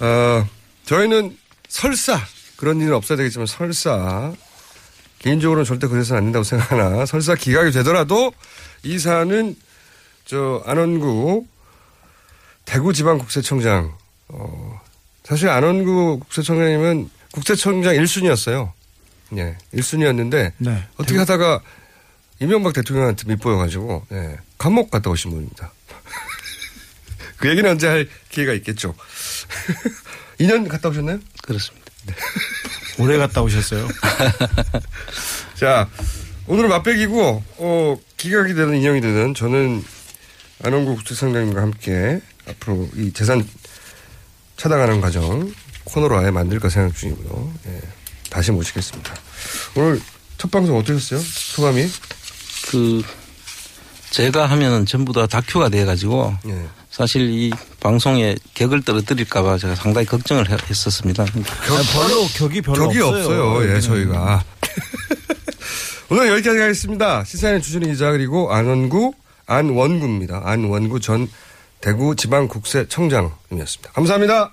어, 저희는 설사, 그런 일은 없어야 되겠지만 설사, 개인적으로는 절대 그래서는 안 된다고 생각하나, 설사 기각이 되더라도 이 사안은 저 안원구 대구지방국세청장, 어, 사실 안원구 국세청장님은 국세청장 1순위였어요. 예, 1순위였는데, 네. 어떻게 하다가 이명박 대통령한테 밑보여 가지고 예, 감옥 갔다 오신 분입니다. 그 얘기는 언제 할 기회가 있겠죠. 2년 갔다 오셨나요? 그렇습니다. 오래 갔다 오셨어요. 자, 오늘은 맛백이고, 어, 기각이 되든 인형이 되든 저는 안원구 국제상장님과 함께 앞으로 이 재산 찾아가는 과정 코너로 아예 만들까 생각 중이고요. 예, 다시 모시겠습니다. 오늘 첫 방송 어떠셨어요? 소감이? 그 제가 하면은 전부 다 다큐가 돼가지고 예. 사실 이 방송에 격을 떨어뜨릴까봐 제가 상당히 걱정을 해- 했었습니다. 별로 격이 별로 격이 없어요. 없어요. 예, 여기는. 저희가. 오늘 여기까지 하겠습니다. 시사인의 주준희 기자 그리고 안원구 안원구입니다. 안원구 전 대구 지방국세청장님이었습니다. 감사합니다.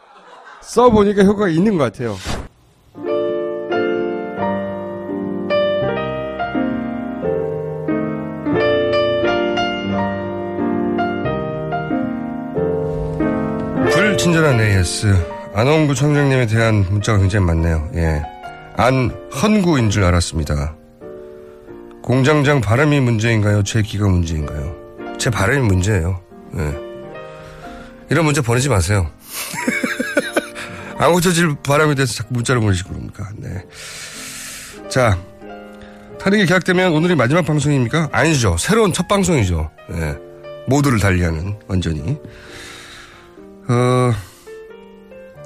써보니까 효과가 있는 것 같아요. 불친절한 AS. 안원구 청장님에 대한 문자가 굉장히 많네요. 예. 안헌구인 줄 알았습니다. 공장장 발음이 문제인가요? 제 귀가 문제인가요? 제 발음이 문제예요. 예. 이런 문자 보내지 마세요. 안 고쳐질 바람에 대해서 자꾸 문자를 보내시고 그럽니까? 네. 자, 탄핵이 계약되면 오늘이 마지막 방송입니까? 아니죠. 새로운 첫 방송이죠. 네. 모두를 달리하는, 완전히. 어,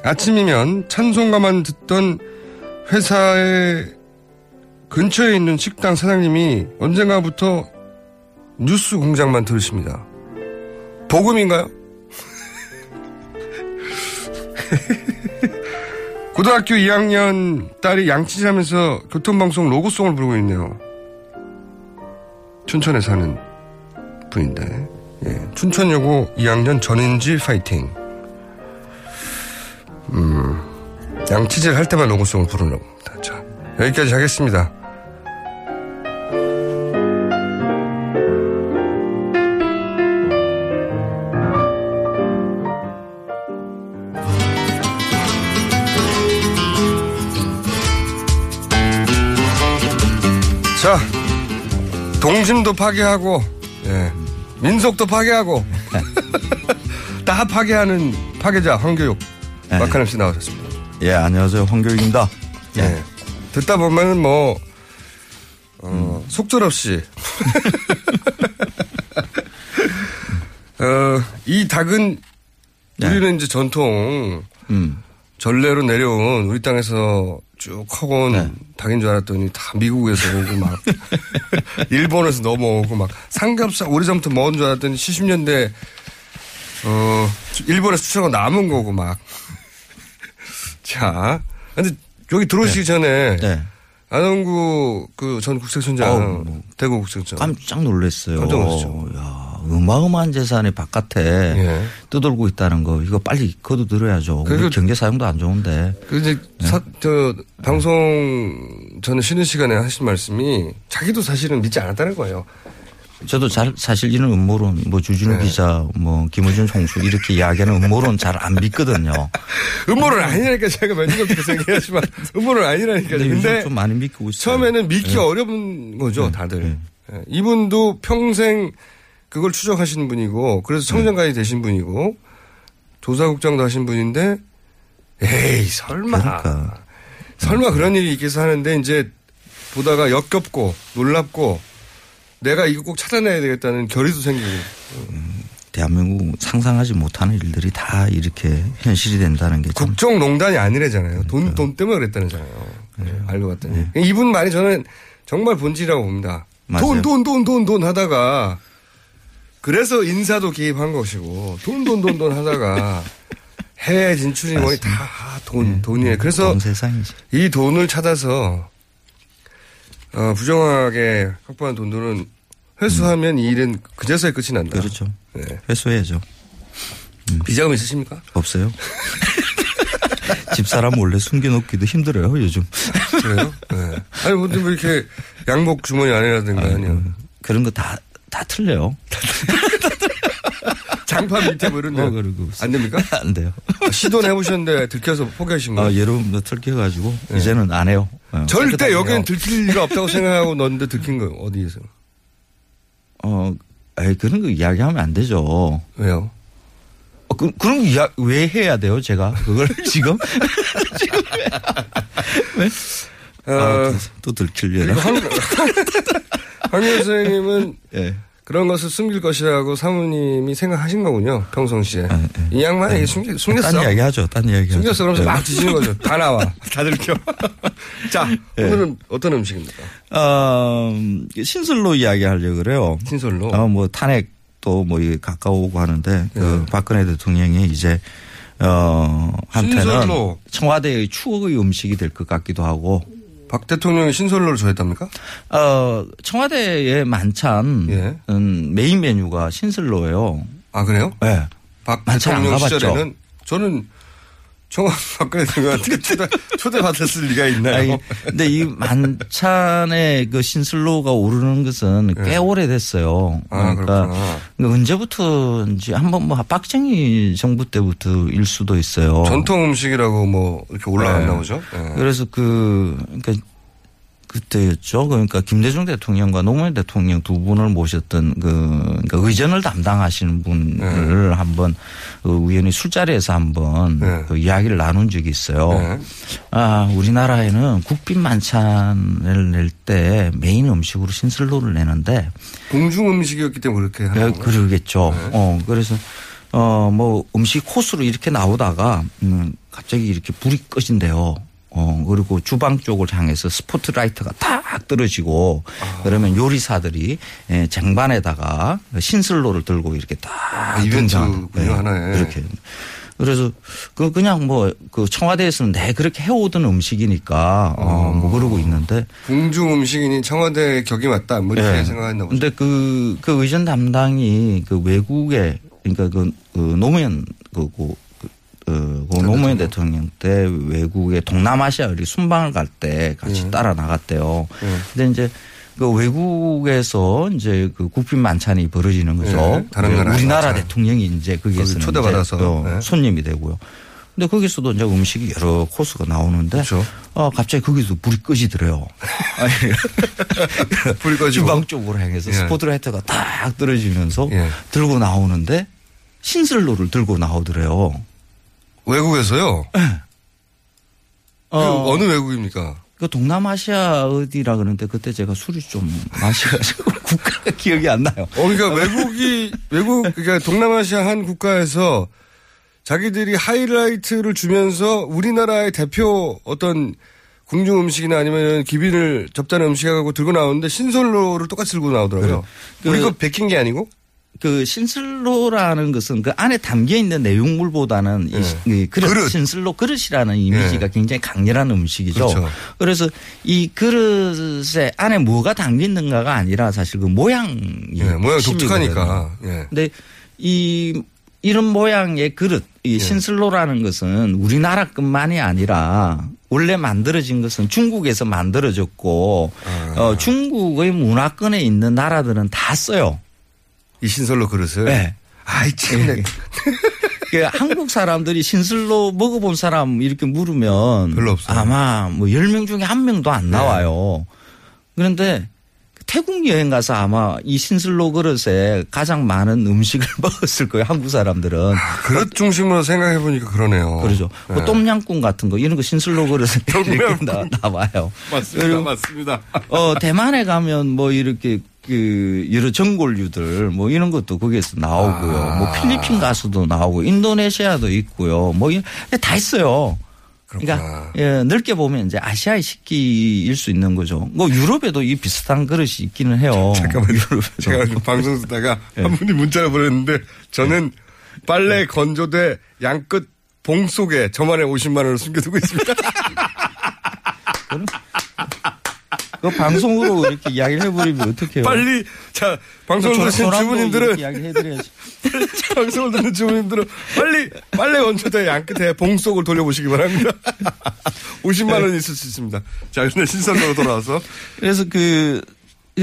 아침이면 찬송가만 듣던 회사의 근처에 있는 식당 사장님이 언젠가부터 뉴스 공장만 들으십니다. 복음인가요? 고등학교 2학년 딸이 양치질하면서 교통방송 로고송을 부르고 있네요. 춘천에 사는 분인데, 예. 춘천여고 2학년 전인지 파이팅. 음, 양치질 할 때만 로고송을 부르나 봅니다. 자, 여기까지 하겠습니다. 동심도 파괴하고, 예, 민속도 파괴하고, 다 파괴하는 파괴자 황교육 박하남 씨 나오셨습니다. 예, 안녕하세요. 황교익입니다. 예. 듣다 보면은 뭐, 어, 속절없이. 어, 이 닭은 우리는 이제 전통 전례로 내려온 우리 땅에서 쭉 커온 닭인 줄 알았더니 다 미국에서 오고 막 일본에서 넘어오고 막 삼겹살 오래전부터 먹은 줄 알았더니 70년대 어 일본에서 수출하고 남은 거고 막 자, 근데 여기 들어오시기 전에 네. 안원구 그 전 국세청장 뭐. 대구 국세청장 깜짝 놀랐어요. 깜짝 놀랐죠. 야, 어마어마한 재산이 바깥에 예. 떠돌고 있다는 거 이거 빨리 거둬들어야죠. 우리 그리고- 경제 사용도 안 좋은데. 그 이제 네. 사, 저 방송 전에 쉬는 시간에 하신 말씀이 자기도 사실은 믿지 않았다는 거예요. 저도 잘 사실 이런 음모론 뭐 주진우 네. 기자 뭐 김호준 총수 이렇게 이야기하는 음모론 잘 안 믿거든요. 음모론 아니라니까 제가 전부터 생각하지만 음모론 아니라니까. 근데 근데 좀 많이 믿고 있어요. 처음에는 믿기 네. 어려운 거죠, 다들. 예, 이분도 평생 그걸 추적하신 분이고, 그래서 청장관이 되신 분이고, 조사국장도 하신 분인데, 에이, 설마. 그러니까. 설마 그런 일이 있겠어 하는데, 이제 보다가 역겹고, 놀랍고, 내가 이거 꼭 찾아내야 되겠다는 결의도 생기고. 대한민국 상상하지 못하는 일들이 다 이렇게 현실이 된다는 게 참. 국정농단이 아니래잖아요. 돈, 돈 때문에 그랬다는잖아요. 네, 알고 봤더니. 이분 말이 저는 정말 본질이라고 봅니다. 돈, 돈, 돈, 돈, 돈 하다가 그래서 인사도 개입한 것이고 돈, 돈, 돈, 돈 하다가 해외 진출이 뭐니 다 돈, 돈이에요. 그래서 돈. 이 돈을 찾아서 어, 부정하게 확보한 돈들은 회수하면 이 일은 그제서야 끝이 난다. 그렇죠. 네. 회수해야죠. 비자금 있으십니까? 없어요. 집사람 몰래 숨겨놓기도 힘들어요 요즘. 그래요? 네. 아니, 뭐, 뭐 이렇게 양복 주머니 안에라든가 아니요. 그런 거 다 다 틀려요. 장판 밑에 뭐 이런 데. 어, 그러고 안 됩니까? 안 돼요. 시도는 해보셨는데 들켜서 포기하신 거예요? 아, 여러분도 들켜가지고 이제는 안 해요. 어, 절대 여기는 해요. 들킬 리가 없다고 생각하고 넣었는데 들킨 거예요. 어디에서? 어, 에이, 그런 거 이야기하면 안 되죠. 왜요? 어, 그, 그런 거 이야, 왜 해야 돼요, 제가? 그걸 지금? 지금 왜? 왜? 어, 아, 또, 또 들키려나? 그리고 황, 황 선생님은 예. 그런 것을 숨길 것이라고 사모님이 생각하신 거군요. 평상시에. 이 양반이 이게 숨기, 숨겼어. 딴 이야기 하죠, 딴 이야기 하죠. 숨겼어. 그러면서 예. 막 드시는 거죠. 다 나와. 다 들켜. 자, 예. 오늘은 어떤 음식입니까? 어, 신설로 이야기하려고 그래요. 신설로? 어, 뭐 탄핵도 뭐 이게 가까우고 하는데 예. 그 박근혜 대통령이 이제 어, 한테는 신설로. 청와대의 추억의 음식이 될 것 같기도 하고 박 대통령이 신설로를 좋아했답니까? 어, 청와대의 만찬 예. 음, 메인 메뉴가 신설로예요. 아, 그래요? 네. 박 만찬 안 대통령 가봤죠? 시절에는 저는 청와 박근혜 대통령한테 초대, 초대받았을 리가 있나요? 아니, 근데 이 만찬에 그 신슬로가 오르는 것은 꽤 오래됐어요. 예. 아, 그렇구나. 그러니까 언제부터인지 한번 뭐 박정희 정부 때부터일 수도 있어요. 전통 음식이라고 뭐 이렇게 올라갔나 네. 보죠? 예. 그래서 그, 그러니까 그때였죠. 그러니까 김대중 대통령과 노무현 대통령 두 분을 모셨던 그, 그러니까 의전을 담당하시는 분을 네. 한번 그 우연히 술자리에서 한번 그 이야기를 나눈 적이 있어요. 네. 아, 우리나라에는 국빈 만찬을 낼 때 메인 음식으로 신슬로를 내는데 궁중 음식이었기 때문에 그렇게 하는 예, 건가요? 그러겠죠. 네. 어, 그래서, 어, 뭐 음식 코스로 이렇게 나오다가, 음, 갑자기 이렇게 불이 꺼진대요. 어, 그리고 주방 쪽을 향해서 스포트라이트가 탁 떨어지고, 아. 그러면 요리사들이 예, 쟁반에다가 신슬로를 들고 이렇게 딱. 아, 이벤트군요, 등장. 예, 하나에. 그렇게. 그래서 그 그냥 뭐 그 청와대에서는 내 그렇게 해오던 음식이니까 어, 뭐 그러고 있는데 궁중 음식이니 청와대 격이 맞다. 뭐 이렇게 예. 생각했나 보죠. 근데 그, 그 의전 담당이 그 외국에, 그러니까 그, 그 노무현, 그, 그, 그, 어, 그 노무현 대통령 때 외국에 동남아시아 우리 순방을 갈 때 같이 예. 따라 나갔대요. 예. 근데 이제 그 외국에서 이제 그 국빈 만찬이 벌어지는 거죠. 예, 다른 그 나라의 우리나라 만찬. 대통령이 이제 거기에서 거기 초대받아서. 예. 손님이 되고요. 근데 거기서도 이제 음식이 여러 코스가 나오는데 그렇죠. 어 갑자기 거기서 불이 꺼지더래요. 아니, 불이 꺼지고. 주방 쪽으로 향해서 예. 스포트라이트가 딱 떨어지면서 예. 들고 나오는데 신슬로를 들고 나오더래요. 외국에서요? 그 어. 어느 외국입니까? 그 동남아시아 어디라 그러는데 그때 제가 술이 좀 마셔가지고 국가가 기억이 안 나요. 어, 그러니까 외국이, 외국, 그러니까 동남아시아 한 국가에서 자기들이 하이라이트를 주면서 우리나라의 대표 어떤 궁중 음식이나 아니면 기빈을 접자는 음식하고 들고 나오는데 신설로를 똑같이 들고 나오더라고요. 그- 우리 거 베낀 게 아니고? 그 신슬로라는 것은 그 안에 담겨 있는 내용물보다는 이, 시- 이 그릇, 그릇. 신슬로 그릇이라는 이미지가 굉장히 강렬한 음식이죠. 그렇죠. 그래서이 그릇에 안에 뭐가 담겨 있는가가 아니라 사실 그 모양이 예, 모양. 독특하니까. 예. 근데 이 이런 모양의 그릇, 예. 이 신슬로라는 것은 우리나라뿐만이 아니라 원래 만들어진 것은 중국에서 만들어졌고 아. 어, 중국의 문화권에 있는 나라들은 다 써요. 이 신슬로 그릇을. 네. 아이 참. 그 한국 사람들이 신슬로 먹어본 사람 이렇게 물으면 별로 없어요. 네. 아마 뭐 10명 중에 한 명도 안 나와요. 그런데 태국 여행 가서 아마 이 신슬로 그릇에 가장 많은 음식을 먹었을 거예요. 한국 사람들은. 그릇 중심으로 생각해 보니까 그러네요. 그러죠. 뭐 네. 똠양꿍 같은 거 이런 거 신슬로 그릇에 이렇게 나, 나와요. 맞습니다. 맞습니다. 어, 대만에 가면 뭐 이렇게 그 여러 전골류들 뭐 이런 것도 거기에서 나오고요. 아. 뭐 필리핀 가수도 나오고 인도네시아도 있고요. 뭐 다 있어요. 그러니까 예, 넓게 보면 이제 아시아의 식기일 수 있는 거죠. 뭐 유럽에도 이 비슷한 그릇이 있기는 해요. 잠깐만요. 제가 방송 듣다가 네. 한 분이 문자를 보냈는데 저는 빨래 건조대 양끝 봉 속에 저만의 50만 원을 숨겨두고 있습니다. 그 방송으로 이렇게 이야기를 해버리면 어떡해요. 빨리 자 방송을 저- 듣는 주부님들은 이야기해드려야지. 방송을 듣는 주부님들은 빨리 빨래 건조대 양 끝에 봉 속을 돌려보시기 바랍니다. 50만 원 있을 수 있습니다. 자 근데 신선으로 돌아와서 그래서 그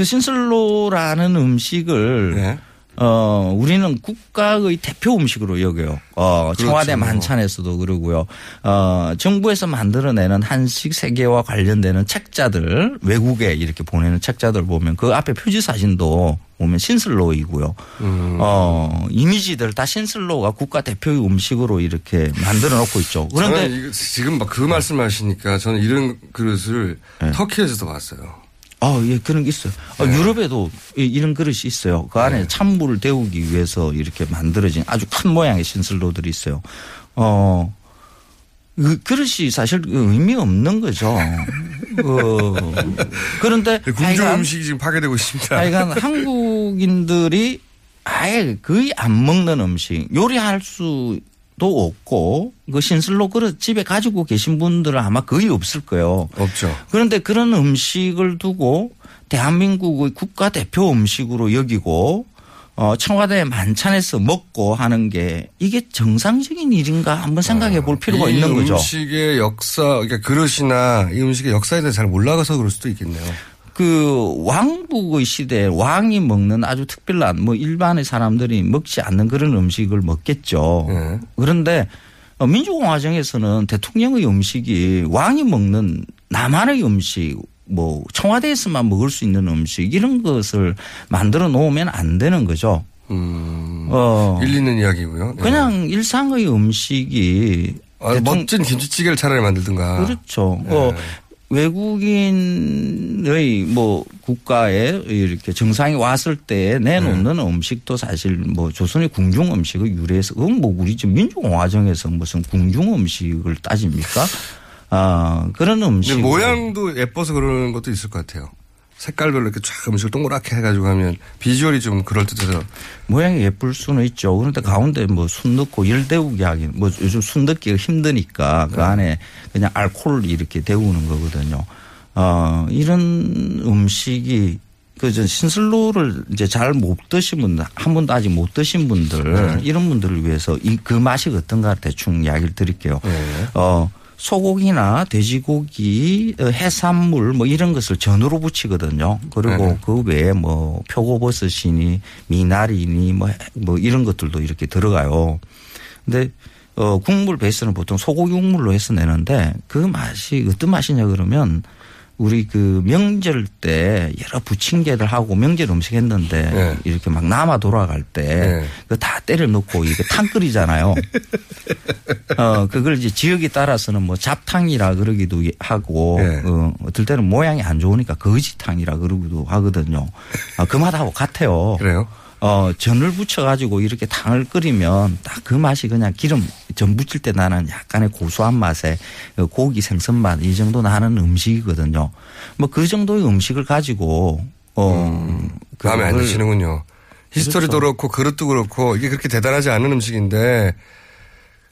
신슬로라는 음식을 네. 어 우리는 국가의 대표 음식으로 여겨요. 어 청와대 그렇죠. 만찬에서도 그러고요. 어 정부에서 만들어내는 한식 세계와 관련되는 책자들 외국에 이렇게 보내는 책자들 보면 그 앞에 표지 사진도 보면 신슬로이고요. 음. 어 이미지들 다 신슬로가 국가 대표의 음식으로 이렇게 만들어 놓고 있죠. 그런데 지금 막 그 말씀하시니까 저는 이런 그릇을 터키에서도 봤어요. 아, 예, 그런 게 있어요. 아, 네. 유럽에도 이- 이런 그릇이 있어요. 그 안에 찬물을 데우기 위해서 이렇게 만들어진 아주 큰 모양의 신슬로들이 있어요. 어, 그 그릇이 사실 그 의미 없는 거죠. 어, 그런데 궁중 음식이 지금 파괴되고 있습니다. 하여간 한국인들이 아예 거의 안 먹는 음식 요리할 수 도 없고 그 신슬로 그릇 집에 가지고 계신 분들은 아마 거의 없을 거예요. 없죠. 그런데 그런 음식을 두고 대한민국의 국가 대표 음식으로 여기고 어, 청와대 만찬에서 먹고 하는 게 이게 정상적인 일인가 한번 생각해 볼 필요가 아, 이 있는 거죠. 음식의 역사, 그러니까 그릇이나 이 음식의 역사에 대해서 잘 몰라가서 그럴 수도 있겠네요. 그 왕국의 시대에 왕이 먹는 아주 특별한 뭐 일반의 사람들이 먹지 않는 그런 음식을 먹겠죠. 네. 그런데 어, 민주공화정에서는 대통령의 음식이 왕이 먹는 나만의 음식 뭐 청와대에서만 먹을 수 있는 음식 이런 것을 만들어 놓으면 안 되는 거죠. 어. 음. 일리는 이야기고요. 네. 그냥 일상의 음식이 아, 멋진 김치찌개를 차라리 만들든가. 그렇죠. 네. 어, 외국인의 뭐 국가에 이렇게 정상이 왔을 때 내놓는 네. 음식도 사실 뭐 조선의 궁중 음식의 유래에서 그건 뭐 우리 지금 민주공화정에서 무슨 궁중 음식을 따집니까? 아 그런 음식. 모양도 예뻐서 그러는 것도 있을 것 같아요. 색깔별로 이렇게 쫙 음식을 동그랗게 해가지고 하면 비주얼이 좀 그럴듯해서. 모양이 예쁠 수는 있죠. 그런데 가운데 뭐 순 넣고 열 데우기 하기 뭐 요즘 순 넣기가 힘드니까 네. 그 안에 그냥 알코올 이렇게 데우는 거거든요. 어, 이런 음식이 그저 신슬로를 이제 잘 못 드신 분들 한 번도 아직 못 드신 분들 네. 이런 분들을 위해서 이 그 맛이 어떤가 대충 이야기를 드릴게요. 네. 어, 소고기나 돼지고기, 어, 해산물 뭐 이런 것을 전으로 붙이거든요. 그리고 네. 그 외에 뭐 표고버섯이니 미나리니 뭐, 뭐 이런 것들도 이렇게 들어가요. 근데 어, 국물 베이스는 보통 소고기 국물로 해서 내는데 그 맛이 어떤 맛이냐 그러면 우리 그 명절 때 여러 부침개를 하고 명절 음식 했는데 네. 이렇게 막 남아 돌아갈 때 네. 그다 때려 넣고 이거 탕 끓이잖아요. 어, 그걸 이제 지역에 따라서는 뭐 잡탕이라 그러기도 하고, 네. 어, 어떨 때는 모양이 안 좋으니까 거지탕이라 그러기도 하거든요. 아, 그 맛하고 같아요. 그래요? 어, 전을 붙여가지고 이렇게 탕을 끓이면 딱 그 맛이 그냥 기름 전 붙일 때 나는 약간의 고소한 맛에 그 고기 생선 맛 이 정도 나는 음식이거든요. 뭐 그 정도의 음식을 가지고, 어, 마음에 안 드시는군요. 히스토리도 그렇고 그릇도 그렇고 이게 그렇게 대단하지 않은 음식인데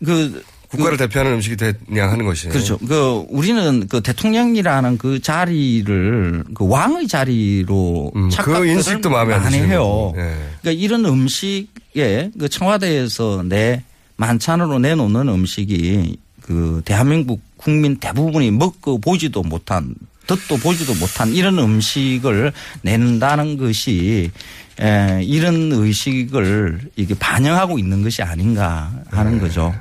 그 국가를 대표하는 음식이 되냐 하는 것이 그렇죠. 그 우리는 그 대통령이라는 그 자리를 그 왕의 자리로 그 착각들을 인식도 마음에 안 해요. 예. 그러니까 이런 음식에 그 청와대에서 내 만찬으로 내놓는 음식이 그 대한민국 국민 대부분이 먹고 보지도 못한 듣도 보지도 못한 이런 음식을 낸다는 것이 에, 이런 의식을 이게 반영하고 있는 것이 아닌가 하는 거죠.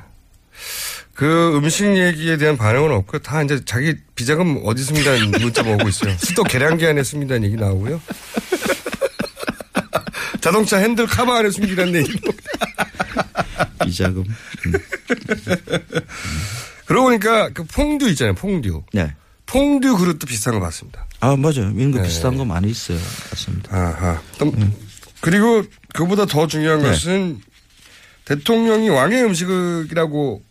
그 음식 얘기에 대한 반응은 없고 다 이제 자기 비자금 어디 씁니다는 문자 오고 있어요. 수도 계량기 안에 씁니다는 얘기 나오고요. 자동차 핸들 카바 안에 숨기라는 얘기. 비자금. 그러고 보니까 그 퐁듀 있잖아요. 퐁듀. 네. 퐁듀 그릇도 비슷한 거 봤습니다. 아 맞아요. 민거 네. 비슷한 거 많이 있어요. 맞습니다. 아하. 또 그리고 그보다 더 중요한 네. 것은 대통령이 왕의 음식이라고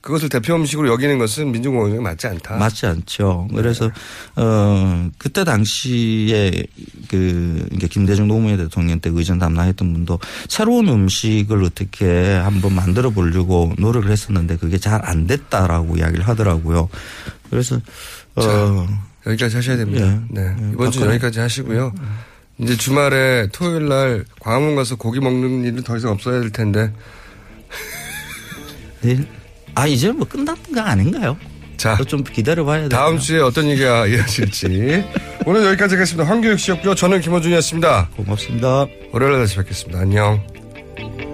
그것을 대표 음식으로 여기는 것은 민주공화국에 맞지 않다. 맞지 않죠. 그래서 어 그때 당시에 그 이게 김대중 노무현 대통령 때 의전 담당했던 분도 새로운 음식을 어떻게 한번 만들어 보려고 노력을 했었는데 그게 잘 안 됐다라고 이야기를 하더라고요. 그래서 어 여기까지 하셔야 됩니다. 예. 네. 예, 이번 주 여기까지 하시고요. 이제 주말에 토요일 날 광화문 가서 고기 먹는 일은 더 이상 없어야 될 텐데. 네. 아 이제 뭐 끝난 거 아닌가요? 자, 좀 기다려 봐야 돼. 다음 주에 어떤 얘기가 이어질지. 오늘 여기까지 하겠습니다. 황교육 씨였고요. 저는 김호준이었습니다. 고맙습니다. 월요일에 다시 뵙겠습니다. 안녕.